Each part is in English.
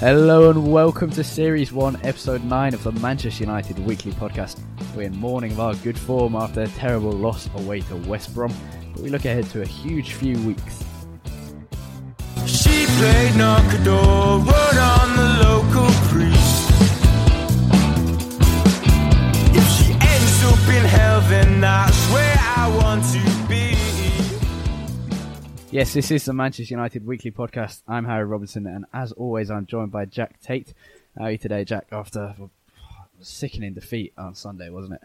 Hello and welcome to Series 1, Episode 9 of the Manchester United Weekly Podcast. We're in mourning of our good form after a terrible loss away to West Brom, but we look ahead to a huge few weeks. She played Yes, this is the Manchester United Weekly Podcast. I'm Harry Robinson, and as always, I'm joined by Jack Tait. How are you today, Jack, after a sickening defeat on Sunday, wasn't it?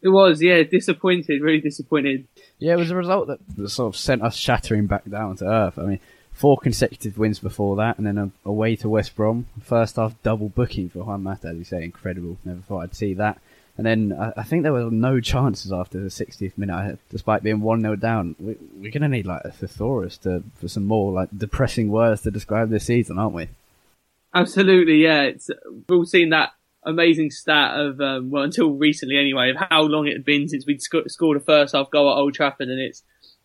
It was, yeah, disappointed, really disappointed. Yeah, it was a result that sort of sent us shattering back down to earth. I mean, four consecutive wins before that, and then away to West Brom. First half double booking for Juan Mata, as you say, incredible. Never thought I'd see that. And then I, I think there were no chances after the 60th minute, despite being 1 0 down. We, we're going to need like a thesaurus to, for some more like depressing words to describe this season, aren't we? Absolutely, yeah. It's, we've all seen that amazing stat of, um, well, until recently anyway, of how long it had been since we'd sc- scored a first half goal at Old Trafford. And it's,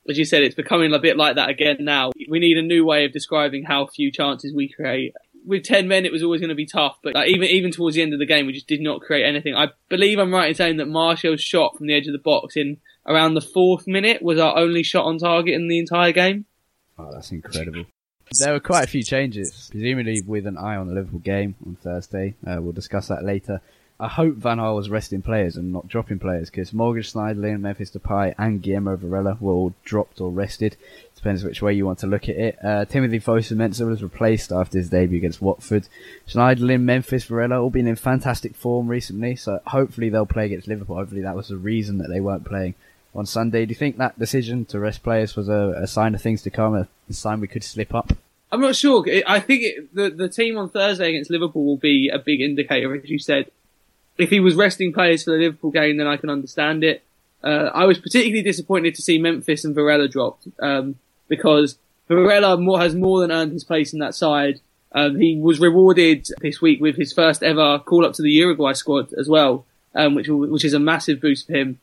as you said, it's becoming a bit like that again now. We need a new way of describing how few chances we create. With 10 men, it was always going to be tough, but like, even, even towards the end of the game, we just did not create anything. I believe I'm right in saying that Martial's shot from the edge of the box in around the fourth minute was our only shot on target in the entire game. Oh, that's incredible. There were quite a few changes, presumably with an eye on the Liverpool game on Thursday. Uh, we'll discuss that later. I hope Van Gaal was resting players and not dropping players because Morgan Schneiderlin, Memphis Depay, and Guillermo Varela were all dropped or rested. Depends which way you want to look at it. Uh, Timothy Fosu-Mensah was replaced after his debut against Watford. Schneiderlin, Memphis, Varela all been in fantastic form recently, so hopefully they'll play against Liverpool. Hopefully that was the reason that they weren't playing on Sunday. Do you think that decision to rest players was a, a sign of things to come, a, a sign we could slip up? I'm not sure. I think it, the the team on Thursday against Liverpool will be a big indicator, as you said. If he was resting players for the Liverpool game, then I can understand it. Uh, I was particularly disappointed to see Memphis and Varela dropped um, because Varela more, has more than earned his place in that side. Um, he was rewarded this week with his first ever call up to the Uruguay squad as well, um, which which is a massive boost for him.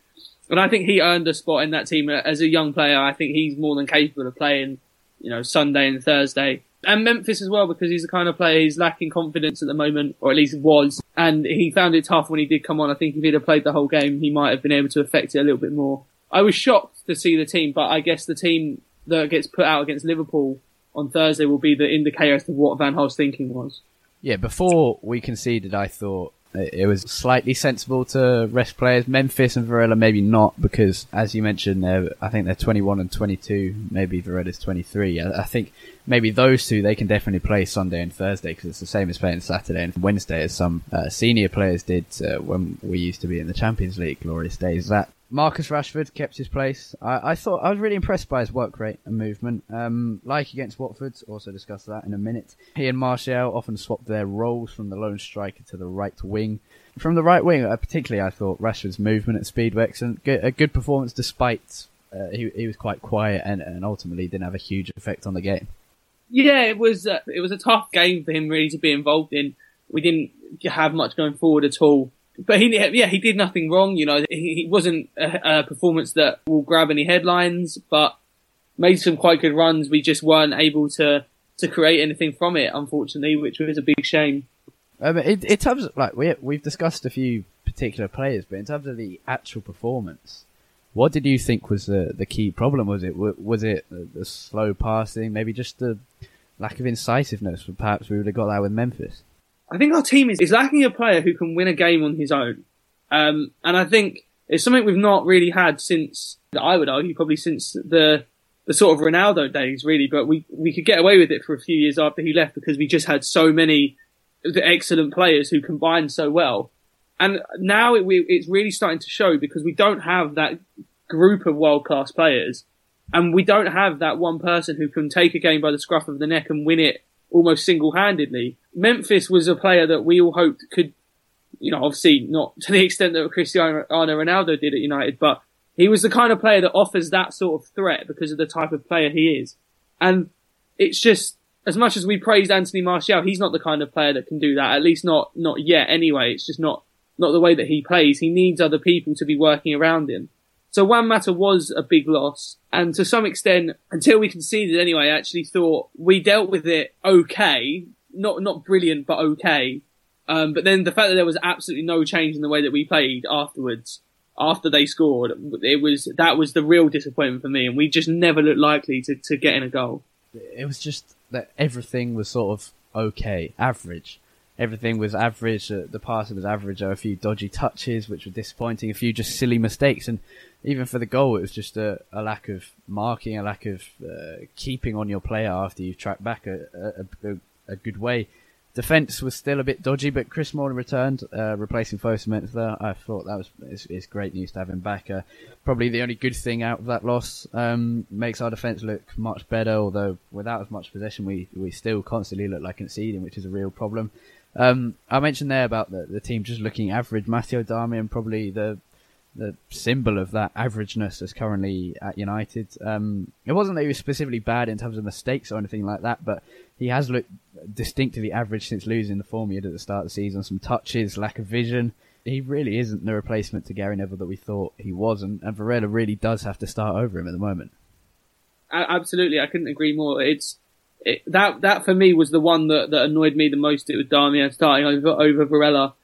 And I think he earned a spot in that team as a young player. I think he's more than capable of playing you know, Sunday and Thursday. And Memphis as well, because he's the kind of player he's lacking confidence at the moment, or at least was. And he found it tough when he did come on. I think if he'd have played the whole game, he might have been able to affect it a little bit more. I was shocked to see the team, but I guess the team that gets put out against Liverpool on Thursday will be the indicator as to what Van Gaal's thinking was. Yeah, before we conceded, I thought it was slightly sensible to rest players. Memphis and Varela maybe not because, as you mentioned, they're, I think they're 21 and 22. Maybe Varela's 23. I, I think maybe those two they can definitely play Sunday and Thursday because it's the same as playing Saturday and Wednesday as some uh, senior players did uh, when we used to be in the Champions League glorious days. That Marcus Rashford kept his place. I, I, thought I was really impressed by his work rate and movement. Um, like against Watford, also discuss that in a minute. He and Martial often swapped their roles from the lone striker to the right wing. From the right wing, uh, particularly, I thought Rashford's movement at speed were excellent. Good, a good performance despite uh, he, he was quite quiet and, and ultimately didn't have a huge effect on the game. Yeah, it was uh, it was a tough game for him really to be involved in. We didn't have much going forward at all. But he, yeah, he did nothing wrong. You know, he, wasn't a, a, performance that will grab any headlines, but made some quite good runs. We just weren't able to to create anything from it, unfortunately, which was a big shame. Um, in, in terms of like we we've discussed a few particular players, but in terms of the actual performance, what did you think was the the key problem? Was it was it the slow passing, maybe just the lack of incisiveness? Perhaps we would have got that with Memphis. I think our team is, is lacking a player who can win a game on his own. Um, and I think it's something we've not really had since, I would argue, probably since the, the sort of Ronaldo days, really. But we, we could get away with it for a few years after he left because we just had so many excellent players who combined so well. And now it, we, it's really starting to show because we don't have that group of world class players. And we don't have that one person who can take a game by the scruff of the neck and win it almost single-handedly. Memphis was a player that we all hoped could, you know, obviously not to the extent that Cristiano Ronaldo did at United, but he was the kind of player that offers that sort of threat because of the type of player he is. And it's just, as much as we praised Anthony Martial, he's not the kind of player that can do that. At least not, not yet anyway. It's just not, not the way that he plays. He needs other people to be working around him. So Juan Mata was a big loss. And to some extent, until we conceded anyway, I actually thought we dealt with it okay. Not, not brilliant, but okay. Um, but then the fact that there was absolutely no change in the way that we played afterwards, after they scored, it was, that was the real disappointment for me. And we just never looked likely to, to get in a goal. It was just that everything was sort of okay, average everything was average. Uh, the passing was average. There were a few dodgy touches, which were disappointing. A few just silly mistakes, and even for the goal, it was just a, a lack of marking, a lack of uh, keeping on your player after you've tracked back a, a, a, good way. Defense was still a bit dodgy, but Chris Smalling returned, uh, replacing Fosu. I thought that was it's, it's, great news to have him back. Uh, probably the only good thing out of that loss um, makes our defense look much better. Although without as much possession, we we still constantly look like conceding, which is a real problem. Um, I mentioned there about the, the team just looking average. Matteo Darmian probably the the symbol of that averageness is currently at United. Um, it wasn't that he was specifically bad in terms of mistakes or anything like that, but he has looked distinctly average since losing the form he had at the start of the season. Some touches, lack of vision. He really isn't the replacement to Gary Neville that we thought he was, and, Varela really does have to start over him at the moment. Absolutely, I couldn't agree more. It's it, that that for me was the one that, that annoyed me the most. It was Darmian starting over over Varela,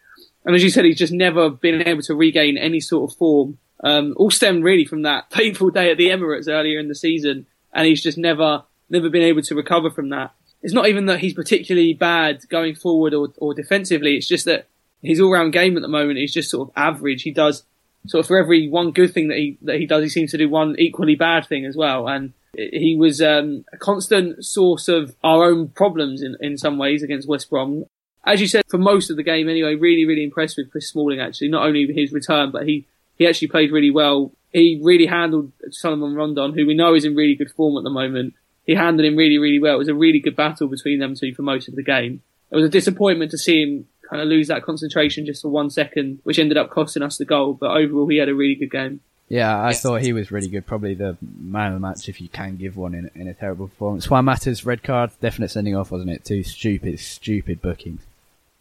and as you said, he's just never been able to regain any sort of form. Um, all stemmed really from that painful day at the Emirates earlier in the season, and he's just never never been able to recover from that. It's not even that he's particularly bad going forward or, or defensively. It's just that his all round game at the moment is just sort of average. He does sort of for every one good thing that he that he does, he seems to do one equally bad thing as well, and he was um, a constant source of our own problems in, in some ways against West Brom. As you said, for most of the game anyway, really, really impressed with Chris Smalling actually. Not only his return, but he, he actually played really well. He really handled Salomon Rondon, who we know is in really good form at the moment. He handled him really, really well. It was a really good battle between them two for most of the game. It was a disappointment to see him kind of lose that concentration just for one second, which ended up costing us the goal. But overall, he had a really good game. Yeah, I yes. thought he was really good. Probably the man of the match if you can give one in, in a terrible performance. Juan Mata's red card, definite sending off, wasn't it? Two stupid, stupid bookings.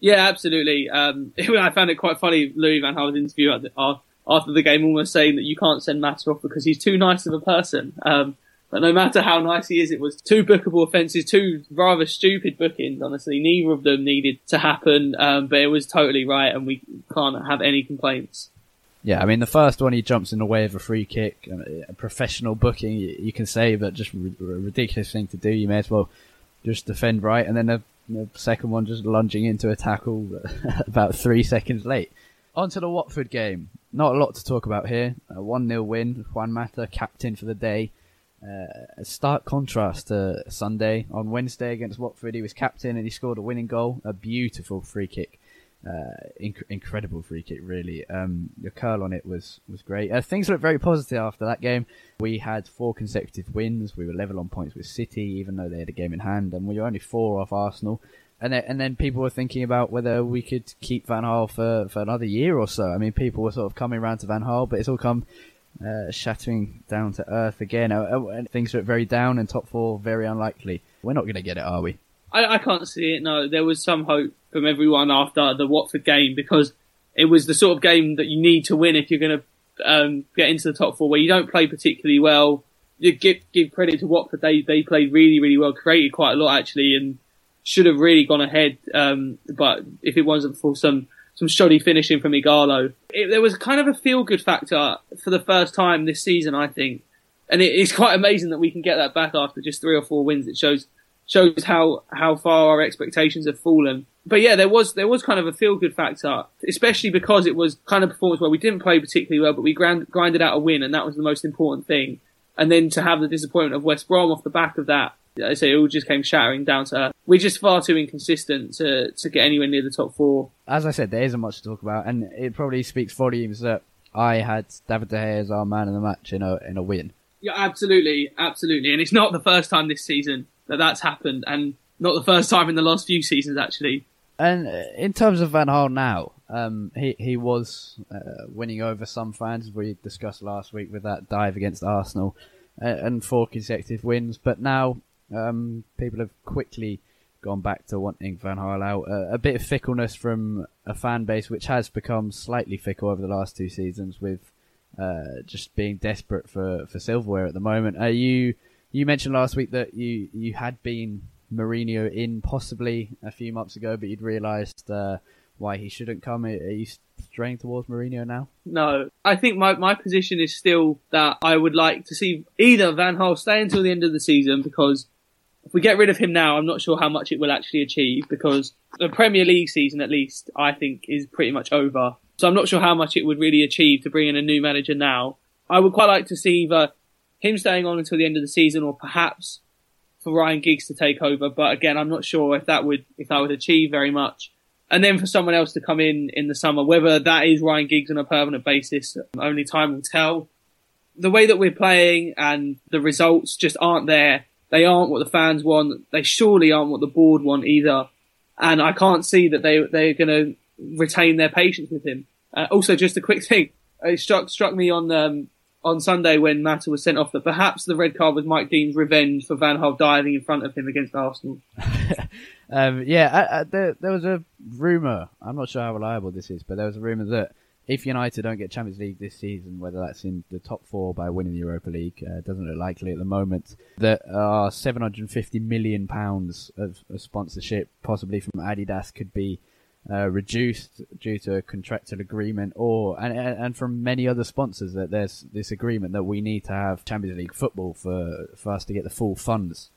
Yeah, absolutely. Um, I found it quite funny. Louis Van Gaal's interview after the game, almost saying that you can't send Mata off because he's too nice of a person. Um, but no matter how nice he is, it was two bookable offences, two rather stupid bookings. Honestly, neither of them needed to happen, um, but it was totally right, and we can't have any complaints. Yeah, I mean the first one he jumps in the way of a free kick, a professional booking you, can say, but just a ridiculous thing to do. You may as well just defend right, and then the, the second one just lunging into a tackle about three seconds late. On to the Watford game. Not a lot to talk about here. A one 0 win. Juan Mata captain for the day. Uh, a stark contrast to Sunday. On Wednesday against Watford, he was captain and he scored a winning goal. A beautiful free kick Uh, inc- incredible free kick, really. Um, your curl on it was was great. Uh, things looked very positive after that game. We had four consecutive wins. We were level on points with City, even though they had a game in hand, and we were only four off Arsenal. And then, and then people were thinking about whether we could keep Van Gaal for, for another year or so. I mean, people were sort of coming around to Van Gaal, but it's all come uh, shattering down to earth again. Uh, and things look very down, and top four very unlikely. We're not going to get it, are we? I, I can't see it. No, there was some hope from everyone after the Watford game because it was the sort of game that you need to win if you're going to um, get into the top four, where you don't play particularly well. You give give credit to Watford; they they played really really well, created quite a lot actually, and should have really gone ahead. Um, but if it wasn't for some some shoddy finishing from Ighalo, it, there was kind of a feel good factor for the first time this season, I think, and it, it's quite amazing that we can get that back after just three or four wins. It shows shows how how far our expectations have fallen. But yeah, there was there was kind of a feel good factor, especially because it was kind of performance where we didn't play particularly well, but we grind, grinded out a win, and that was the most important thing. And then to have the disappointment of West Brom off the back of that, I say it all just came shattering down to earth. We're just far too inconsistent to to get anywhere near the top four. As I said, there isn't much to talk about, and it probably speaks volumes that I had David De Gea as our man of the match in a in a win. Yeah, absolutely, absolutely, and it's not the first time this season that that's happened, and not the first time in the last few seasons actually. And uh, in terms of Van Gaal now, um, he he was uh, winning over some fans, we discussed last week with that dive against Arsenal, uh, and four consecutive wins. But now um, people have quickly gone back to wanting Van Gaal out. Uh, a bit of fickleness from a fan base which has become slightly fickle over the last two seasons, with uh, just being desperate for for silverware at the moment. Are you? You mentioned last week that you you had been Mourinho in possibly a few months ago, but you'd realised uh, why he shouldn't come. Are you straying towards Mourinho now? No, I think my my position is still that I would like to see either Van Gaal stay until the end of the season because if we get rid of him now, I'm not sure how much it will actually achieve because the Premier League season, at least, I think is pretty much over. So I'm not sure how much it would really achieve to bring in a new manager now. I would quite like to see either him staying on until the end of the season, or perhaps for Ryan Giggs to take over. But again, I'm not sure if that would if that would achieve very much. And then for someone else to come in in the summer, whether that is Ryan Giggs on a permanent basis, only time will tell. The way that we're playing and the results just aren't there. They aren't what the fans want. They surely aren't what the board want either. And I can't see that they they're going to retain their patience with him. Uh, also, just a quick thing, it struck struck me on um, on Sunday when Mata was sent off that perhaps the red card was Mike Dean's revenge for Van Gaal diving in front of him against Arsenal. um, yeah, uh, uh, there, there was a rumour, I'm not sure how reliable this is, but there was a rumour that if United don't get Champions League this season, whether that's in the top four by winning the Europa League, uh, doesn't look likely at the moment, that our 750 million pounds of, of sponsorship, possibly from Adidas, could be uh, reduced due to a contractual agreement, or and and from many other sponsors that there's this agreement that we need to have Champions League football for for us to get the full funds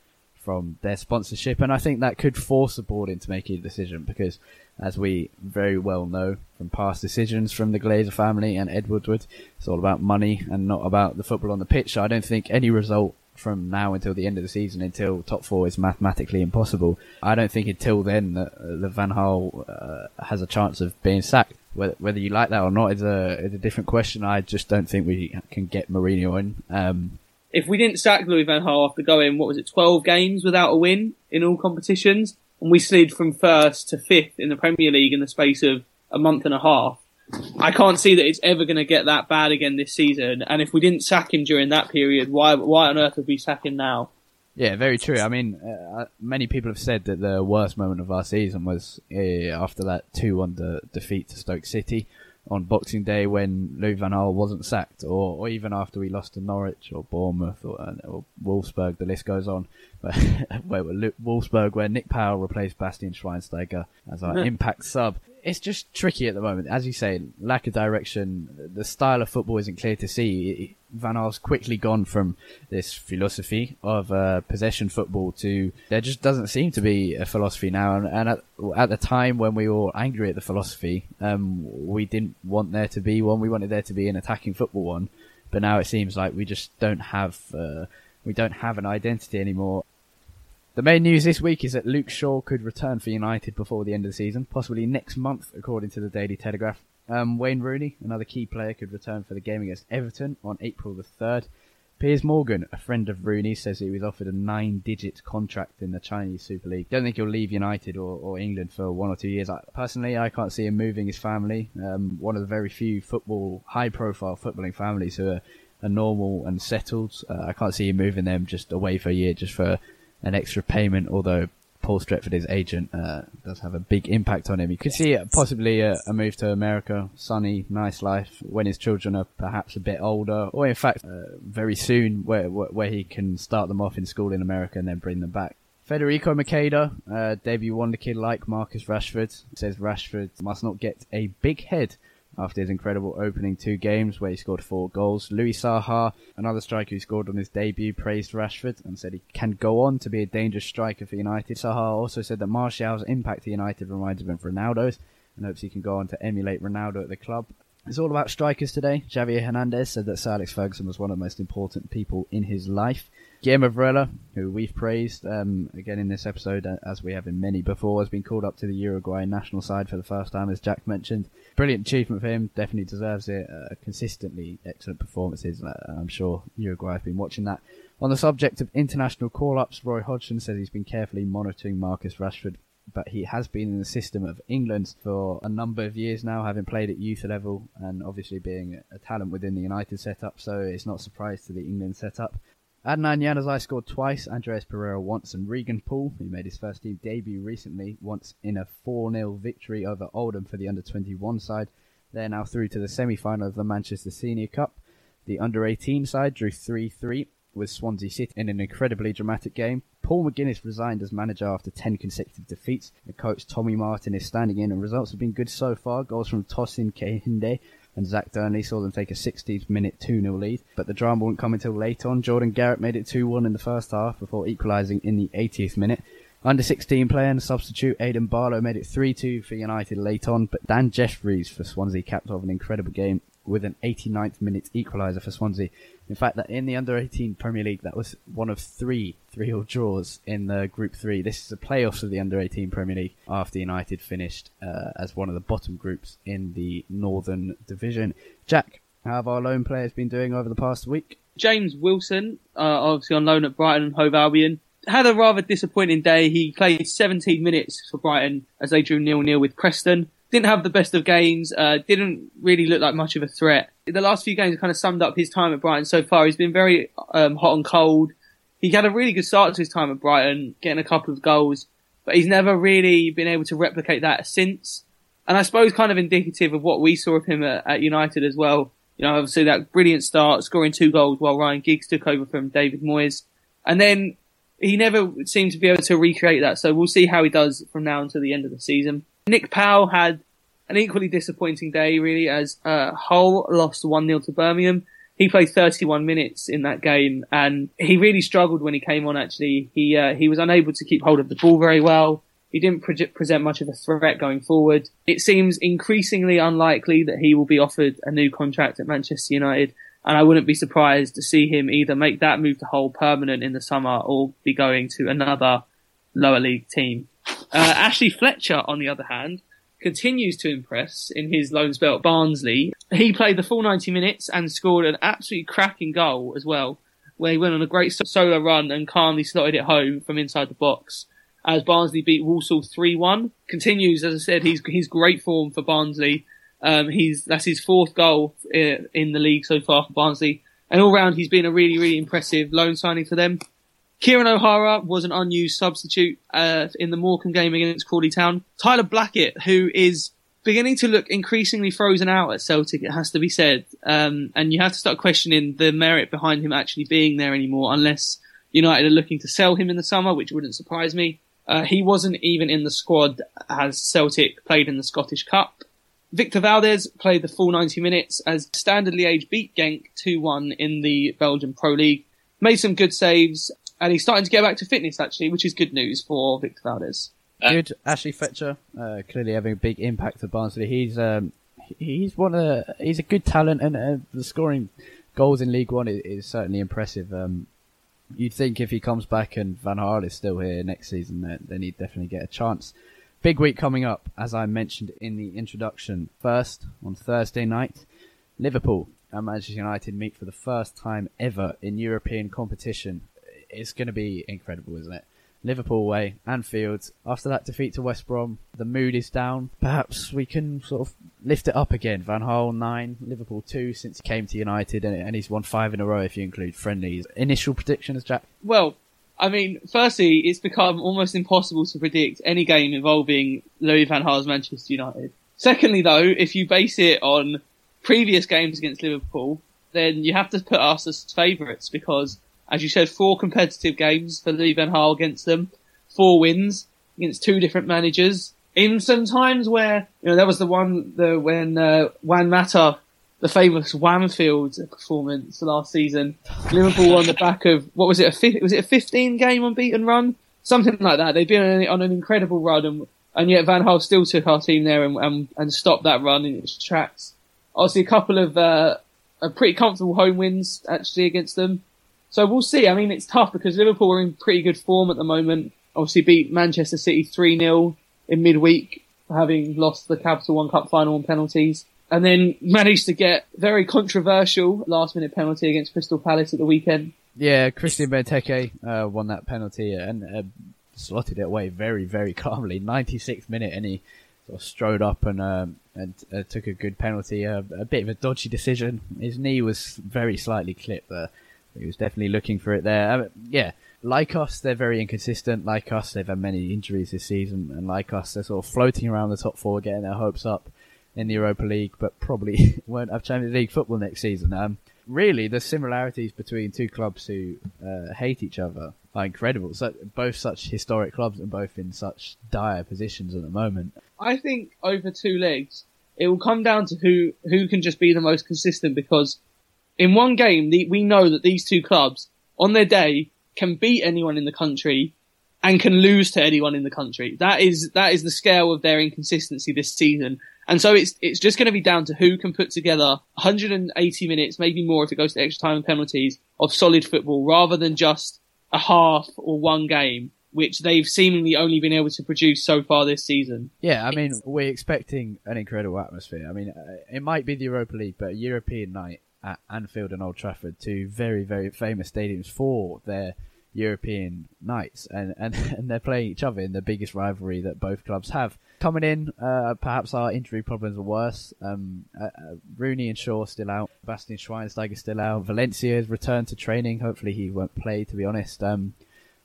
from their sponsorship, and I think that could force the board into making a decision because, as we very well know from past decisions from the Glazer family and Ed Woodward, it's all about money and not about the football on the pitch. So I don't think any result from now until the end of the season, until top four is mathematically impossible. I don't think until then that uh, the Van Gaal uh, has a chance of being sacked. Whether, whether you like that or not is a is a different question. I just don't think we can get Mourinho in. Um, if we didn't sack Louis Van Gaal after going, what was it, 12 games without a win in all competitions, and we slid from first to fifth in the Premier League in the space of a month and a half, I can't see that it's ever going to get that bad again this season. And if we didn't sack him during that period, why why on earth would we sack him now? Yeah, very true. I mean, uh, many people have said that the worst moment of our season was uh, after that 2-1 de- defeat to Stoke City on Boxing Day when Louis Van Gaal wasn't sacked, or, or even after we lost to Norwich or Bournemouth or, uh, or Wolfsburg. The list goes on. where, where Wolfsburg, where Nick Powell replaced Bastian Schweinsteiger as our impact sub it's just tricky at the moment. As you say, lack of direction. The style of football isn't clear to see. Van Gaal's quickly gone from this philosophy of uh, possession football to there just doesn't seem to be a philosophy now. And, and at, at, the time when we were angry at the philosophy, um, we didn't want there to be one. We wanted there to be an attacking football one. But now it seems like we just don't have uh, we don't have an identity anymore. The main news this week is that Luke Shaw could return for United before the end of the season, possibly next month, according to the Daily Telegraph. Um, Wayne Rooney, another key player, could return for the game against Everton on April the 3rd. Piers Morgan, a friend of Rooney, says he was offered a nine-digit contract in the Chinese Super League. Don't think he'll leave United or, or England for one or two years. I, personally, I can't see him moving his family. Um, one of the very few football, high-profile footballing families who are, are normal and settled. Uh, I can't see him moving them just away for a year just for an extra payment. Although Paul Stretford, his agent, uh, does have a big impact on him. You could see possibly a, a, move to America, sunny, nice life, when his children are perhaps a bit older, or in fact, uh, very soon, where, where he can start them off in school in America and then bring them back. Federico Macheda, uh, debut wonder kid like Marcus Rashford, says Rashford must not get a big head after his incredible opening two games where he scored four goals. Louis Saha, another striker who scored on his debut, praised Rashford and said he can go on to be a dangerous striker for United. Saha also said that Martial's impact to United reminds him of Ronaldo's and hopes he can go on to emulate Ronaldo at the club. It's all about strikers today. Javier Hernandez said that Sir Alex Ferguson was one of the most important people in his life. Guillermo Varela, who we've praised um, again in this episode, uh, as we have in many before, has been called up to the Uruguay national side for the first time, as Jack mentioned. Brilliant achievement for him, definitely deserves it. Uh, consistently excellent performances, uh, I'm sure Uruguay have been watching that. On the subject of international call ups, Roy Hodgson says he's been carefully monitoring Marcus Rashford but he has been in the system of England for a number of years now, having played at youth level and obviously being a talent within the United setup, so it's not a surprise to the England setup. Adnan Januzaj scored twice, Andreas Pereira once, and Regan Poole, who made his first team debut recently, once in a 4-0 victory over Oldham for the under-21 side. They're now through to the semi-final of the Manchester Senior Cup. The under-18 side drew 3-3 with Swansea City in an incredibly dramatic game. Paul McGuinness resigned as manager after 10 consecutive defeats. The coach Tommy Martin is standing in and results have been good so far. Goals from Tosin Kehinde and Zach Dearnley saw them take a 60th minute 2-0 lead. But the drama wouldn't come until late on. Jordan Garrett made it 2-1 in the first half before equalising in the 80th minute. Under 16 player and substitute Aidan Barlow made it 3-2 for United late on, but Dan Jeffries for Swansea capped off an incredible game with an 89th minute equaliser for Swansea. In fact, that in the under 18 Premier League, that was one of three 3 all draws in the Group 3. This is the playoffs of the under 18 Premier League after United finished uh, as one of the bottom groups in the Northern Division. Jack, how have our loan players been doing over the past week? James Wilson, uh, obviously on loan at Brighton and Hove Albion, had a rather disappointing day. He played 17 minutes for Brighton as they drew nil-nil with Preston didn't have the best of games, uh, didn't really look like much of a threat. The last few games kind of summed up his time at Brighton so far. He's been very um, hot and cold. He had a really good start to his time at Brighton, getting a couple of goals, but he's never really been able to replicate that since. And I suppose kind of indicative of what we saw of him at, at United as well. You know, obviously that brilliant start, scoring two goals while Ryan Giggs took over from David Moyes. And then he never seemed to be able to recreate that. So we'll see how he does from now until the end of the season. Nick Powell had an equally disappointing day, really, as uh, Hull lost 1-0 to Birmingham. He played 31 minutes in that game, and he really struggled when he came on, actually. He, uh, he was unable to keep hold of the ball very well. He didn't pre- present much of a threat going forward. It seems increasingly unlikely that he will be offered a new contract at Manchester United, and I wouldn't be surprised to see him either make that move to Hull permanent in the summer or be going to another lower league team. Uh, Ashley Fletcher, on the other hand, continues to impress in his loan spell at Barnsley. He played the full 90 minutes and scored an absolutely cracking goal as well, where he went on a great solo run and calmly slotted it home from inside the box. As Barnsley beat Walsall 3-1. Continues, as I said, he's, he's great form for Barnsley. Um, he's, that's his fourth goal uh, in the league so far for Barnsley. And all round, he's been a really, really impressive loan signing for them. Kieran O'Hara was an unused substitute uh, in the Morecambe game against Crawley Town. Tyler Blackett, who is beginning to look increasingly frozen out at Celtic, it has to be said. Um, and you have to start questioning the merit behind him actually being there anymore, unless United are looking to sell him in the summer, which wouldn't surprise me. Uh, he wasn't even in the squad as Celtic played in the Scottish Cup. Victor Valdes played the full 90 minutes as Standard Liège beat Genk 2-1 in the Belgian Pro League. Made some good saves and he's starting to get back to fitness actually, which is good news for Victor Valdes. Good, Ashley Fletcher, uh, clearly having a big impact at Barnsley. He's um, he's one of the, he's a good talent, and uh, the scoring goals in League One is, is certainly impressive. Um, You'd think if he comes back and Van Gaal is still here next season, then, then he'd definitely get a chance. Big week coming up, as I mentioned in the introduction. First, on Thursday night, Liverpool and Manchester United meet for the first time ever in European competition. It's going to be incredible, isn't it? Liverpool away, Anfield. After that defeat to West Brom, the mood is down. Perhaps we can sort of lift it up again. Van Gaal nine, Liverpool two since he came to United, and, he's won five in a row if you include friendlies. Initial predictions, Jack? Well, I mean, firstly, it's become almost impossible to predict any game involving Louis van Gaal's Manchester United. Secondly, though, if you base it on previous games against Liverpool, then you have to put us as favourites because as you said, four competitive games for Louis Van Gaal against them, four wins against two different managers. In some times where, you know, there was the one, the, when, uh, Juan Mata, the famous Whamfield performance last season, Liverpool on the back of, what was it, a, was it a 15 game unbeaten run? Something like that. They've been on, an, on an incredible run and, and yet Van Gaal still took our team there and, and, and stopped that run in its tracks. Obviously a couple of, uh, pretty comfortable home wins actually against them. So we'll see. I mean, it's tough because Liverpool are in pretty good form at the moment. Obviously beat Manchester City 3-0 in midweek, having lost the Capital One Cup final on penalties. And then managed to get very controversial last minute penalty against Crystal Palace at the weekend. Yeah, Christian Benteke uh, won that penalty and uh, slotted it away very, very calmly. 96th minute, and he sort of strode up and um, and uh, took a good penalty. Uh, a bit of a dodgy decision. His knee was very slightly clipped there. He was definitely looking for it there. Uh, yeah, like us, they're very inconsistent. Like us, they've had many injuries this season, and like us, they're sort of floating around the top four, getting their hopes up in the Europa League, but probably won't have Champions League football next season. Um, really, the similarities between two clubs who uh, hate each other are incredible. So both such historic clubs and both in such dire positions at the moment. I think over two legs, it will come down to who who can just be the most consistent because in one game, the, we know that these two clubs, on their day, can beat anyone in the country and can lose to anyone in the country. That is, that is the scale of their inconsistency this season. And so it's, it's just going to be down to who can put together 180 minutes, maybe more if it goes to extra time and penalties of solid football rather than just a half or one game, which they've seemingly only been able to produce so far this season. Yeah, I mean, we're expecting an incredible atmosphere. I mean, uh, it might be the Europa League, but a European night at Anfield and Old Trafford, two very, very famous stadiums for their European nights, and, and, and they're playing each other in the biggest rivalry that both clubs have. Coming in, uh, perhaps our injury problems are worse. Um, uh, uh, Rooney and Shaw still out. Bastian Schweinsteiger still out. Valencia has returned to training. Hopefully he won't play, to be honest. Um,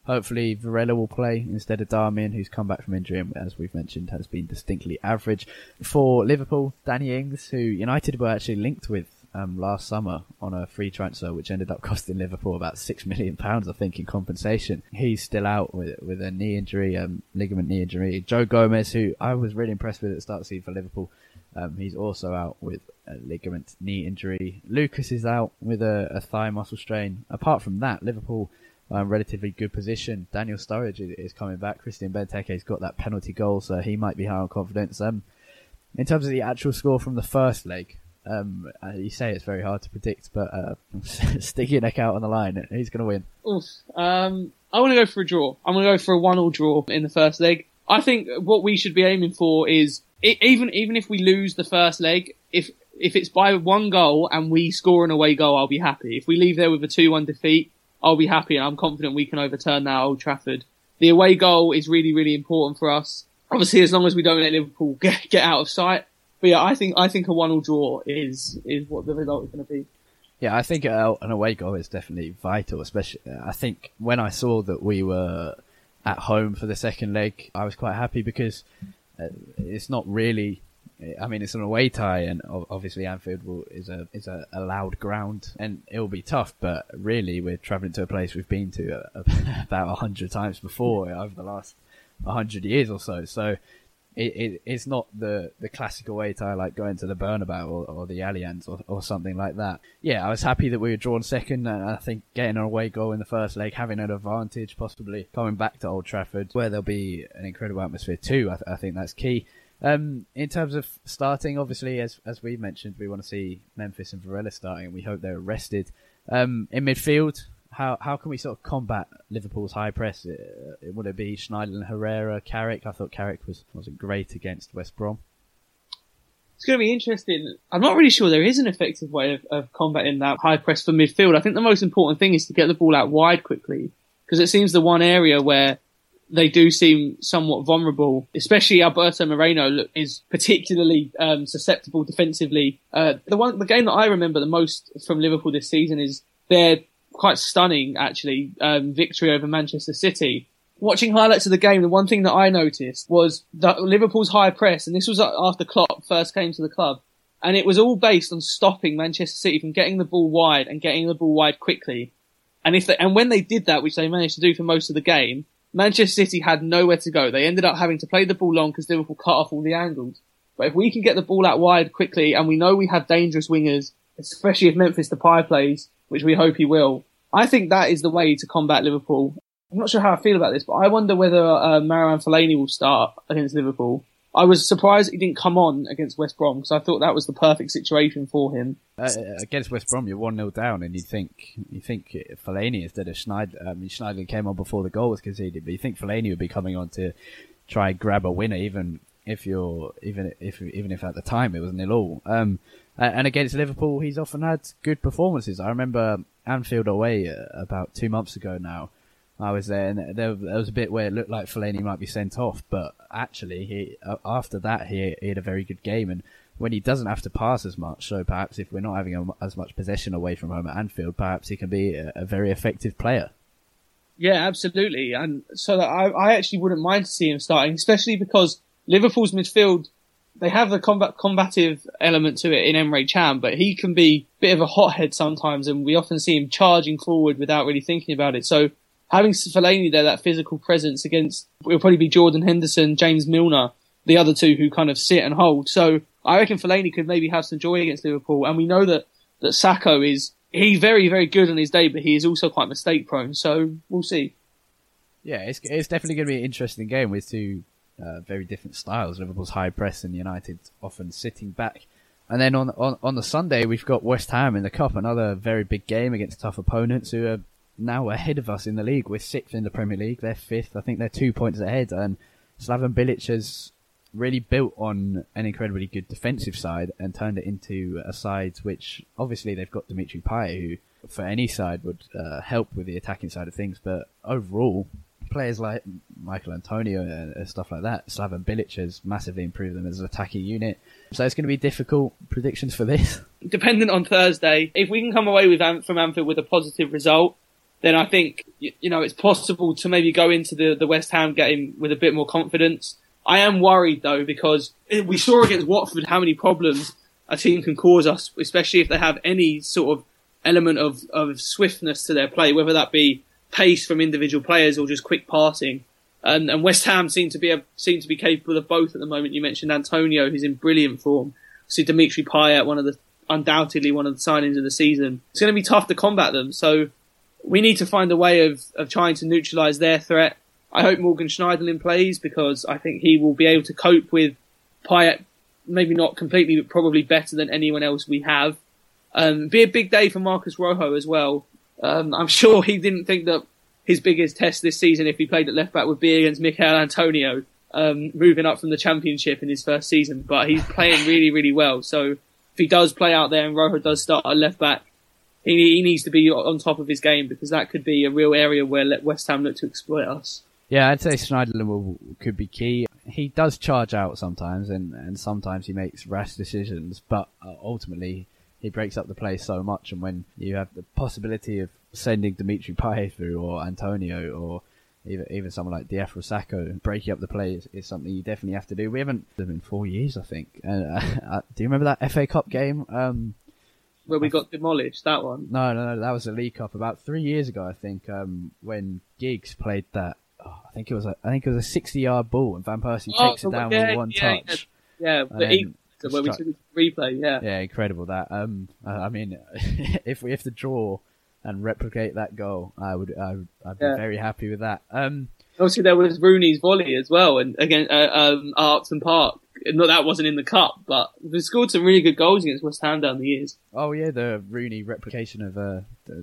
hopefully Varela will play instead of Darmian, who's come back from injury and, as we've mentioned, has been distinctly average. For Liverpool, Danny Ings, who United were actually linked with um, last summer on a free transfer, which ended up costing Liverpool about six million pounds, I think, in compensation. He's still out with with a knee injury, um, ligament knee injury. Joe Gomez, who I was really impressed with at the start of the season for Liverpool, um, he's also out with a ligament knee injury. Lucas is out with a, a thigh muscle strain. Apart from that, Liverpool. Um, relatively good position. Daniel Sturridge is, coming back. Christian Benteke's got that penalty goal, so he might be high on confidence. Um, in terms of the actual score from the first leg, um, uh, you say it's very hard to predict, but uh, stick your neck out on the line. Who's going to win? Um, I want to go for a draw. I'm going to go for a one-all draw in the first leg. I think what we should be aiming for is even even if we lose the first leg, if if it's by one goal and we score an away goal, I'll be happy. If we leave there with a two-one defeat, I'll be happy, and I'm confident we can overturn that Old Trafford. The away goal is really really important for us. Obviously, as long as we don't let Liverpool get, get out of sight, but yeah, I think I think a one-all draw is is what the result is going to be. Yeah, I think an away goal is definitely vital. Especially, I think when I saw that we were at home for the second leg, I was quite happy because uh, it's not really. I mean, it's an away tie, and obviously Anfield will, is a is a, a, loud ground, and it will be tough. But really, we're travelling to a place we've been to uh, about a hundred times before over the last hundred years or so. So it, it, it's not the, the classic away tie like going to the Bernabeu or, or the Allianz or, or something like that. Yeah, I was happy that we were drawn second, and I think getting an away goal in the first leg, having an advantage, possibly coming back to Old Trafford, where there'll be an incredible atmosphere too. I, th- I think that's key. Um, in terms of starting, obviously, as as we mentioned, we want to see Memphis and Varela starting, and we hope they're rested. Um, in midfield, how how can we sort of combat Liverpool's high press? Would it be Schneiderlin, Herrera, Carrick? I thought Carrick was wasn't great against West Brom. It's going to be interesting. I'm not really sure there is an effective way of, of combating that high press for midfield. I think the most important thing is to get the ball out wide quickly because it seems the one area where they do seem somewhat vulnerable, especially Alberto Moreno is particularly um, susceptible defensively. Uh, the one, the game that I remember the most from Liverpool this season is their quite stunning, actually, um, victory over Manchester City. Watching highlights of the game, the one thing that I noticed was that Liverpool's high press, and this was after Klopp first came to the club, and it was all based on stopping Manchester City from getting the ball wide and getting the ball wide quickly. And if they, and when they did that, which they managed to do for most of the game, Manchester City had nowhere to go. They ended up having to play the ball long because Liverpool cut off all the angles. But if we can get the ball out wide quickly, and we know we have dangerous wingers, especially if Memphis Depay plays, which we hope he will, I think that is the way to combat Liverpool. I'm not sure how I feel about this, but I wonder whether uh, Marouane Fellaini will start against Liverpool. I was surprised he didn't come on against West Brom because I thought that was the perfect situation for him. Uh, against West Brom, you're one 0 down, and you think you think Fellaini instead of Schneider. I mean, Schneider came on before the goal was conceded, but you think Fellaini would be coming on to try and grab a winner, even if you're even if even if at the time it was nil all. Um, and against Liverpool, he's often had good performances. I remember Anfield away uh, about two months ago now. I was there, and there, there, was a bit where it looked like Fellaini might be sent off, but actually, he after that he, he, had a very good game, and when he doesn't have to pass as much, so perhaps if we're not having a, as much possession away from home at Anfield, perhaps he can be a, a very effective player. Yeah, absolutely, and so I, I actually wouldn't mind to see him starting, especially because Liverpool's midfield they have the combat combative element to it in Emre Can, but he can be a bit of a hothead sometimes, and we often see him charging forward without really thinking about it. So having Fellaini there, that physical presence against, it'll probably be Jordan Henderson, James Milner, the other two who kind of sit and hold. So I reckon Fellaini could maybe have some joy against Liverpool, and we know that that Sakho is he's very very good on his day, but he is also quite mistake prone. So we'll see. Yeah, it's it's definitely going to be an interesting game with two uh, very different styles. Liverpool's high press and United often sitting back. And then on, on on the Sunday we've got West Ham in the cup, another very big game against tough opponents who are now ahead of us in the league. We're sixth in the Premier League. They're fifth. I think they're two points ahead. And Slaven Bilic has really built on an incredibly good defensive side and turned it into a side which obviously they've got Dimitri Payet who for any side would uh, help with the attacking side of things. But overall, players like Michail Antonio and stuff like that, Slaven Bilic has massively improved them as an attacking unit. So it's going to be difficult predictions for this. Dependent on Thursday, if we can come away with from Anfield with a positive result, then I think you know it's possible to maybe go into the the West Ham game with a bit more confidence. I am worried though because we saw against Watford how many problems a team can cause us, especially if they have any sort of element of, of swiftness to their play, whether that be pace from individual players or just quick passing. And, and West Ham seem to be a, seem to be capable of both at the moment. You mentioned Antonio, who's in brilliant form. See Dimitri Payet, one of the undoubtedly one of the signings of the season. It's going to be tough to combat them. So we need to find a way of, of trying to neutralise their threat. I hope Morgan Schneiderlin plays because I think he will be able to cope with Payet, maybe not completely, but probably better than anyone else we have. Um, be a big day for Marcos Rojo as well. Um, I'm sure he didn't think that his biggest test this season, if he played at left back, would be against Michail Antonio, um, moving up from the championship in his first season. But he's playing really, really well. So if he does play out there and Rojo does start at left back, he, he needs to be on top of his game because that could be a real area where West Ham look to exploit us. Yeah, I'd say Schneiderlin could be key. He does charge out sometimes, and, and sometimes he makes rash decisions, but uh, ultimately he breaks up the play so much. And when you have the possibility of sending Dimitri Payet through or Antonio or even even someone like Diafra Sakho, breaking up the play is, is, something you definitely have to do. We haven't done in four years, I think. Uh, uh, do you remember that FA Cup game? Um, Where we got demolished, that one? No, no, no, that was the League Cup about three years ago, I think, um, when Giggs played that. Oh, I think it was a, I think it was a sixty-yard ball, and Van Persie oh, takes it down yeah, with one yeah, touch. Yeah, yeah but he, where we took replay. Yeah, yeah, incredible that. Um, I mean, if we if the draw and replicate that goal, I would, I would I'd be yeah. very happy with that. Um, obviously there was Rooney's volley as well, and again, uh, um, Upton Park not that wasn't in the cup, but we scored some really good goals against West Ham down the years. Oh yeah, the Rooney replication of uh,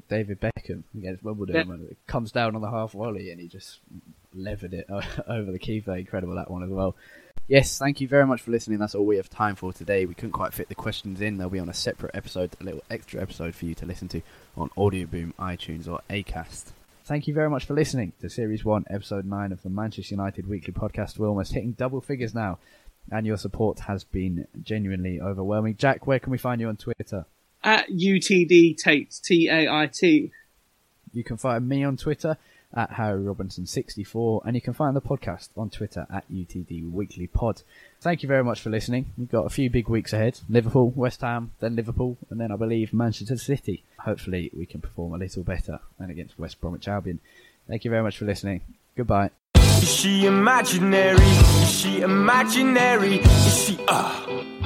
David Beckham against Wimbledon yeah. when it comes down on the half volley and he just levered it over the keeper. Incredible that one as well. Yes, thank you very much for listening. That's all we have time for today. We couldn't quite fit the questions in. They'll be on a separate episode, a little extra episode for you to listen to on Audioboom, iTunes, or Acast. Thank you very much for listening to Series 1, Episode 9 of the Manchester United Weekly Podcast. We're almost hitting double figures now, and your support has been genuinely overwhelming. Jack, where can we find you on Twitter? At UTD Tait, T A I T. You can find me on Twitter at Harry Robinson64, and you can find the podcast on Twitter at UTD Weekly Pod. Thank you very much for listening. We've got a few big weeks ahead Liverpool, West Ham, then Liverpool, and then I believe Manchester City. Hopefully, we can perform a little better than against West Bromwich Albion. Thank you very much for listening. Goodbye. Is she imaginary? Is she imaginary? Is she, uh.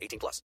18 plus.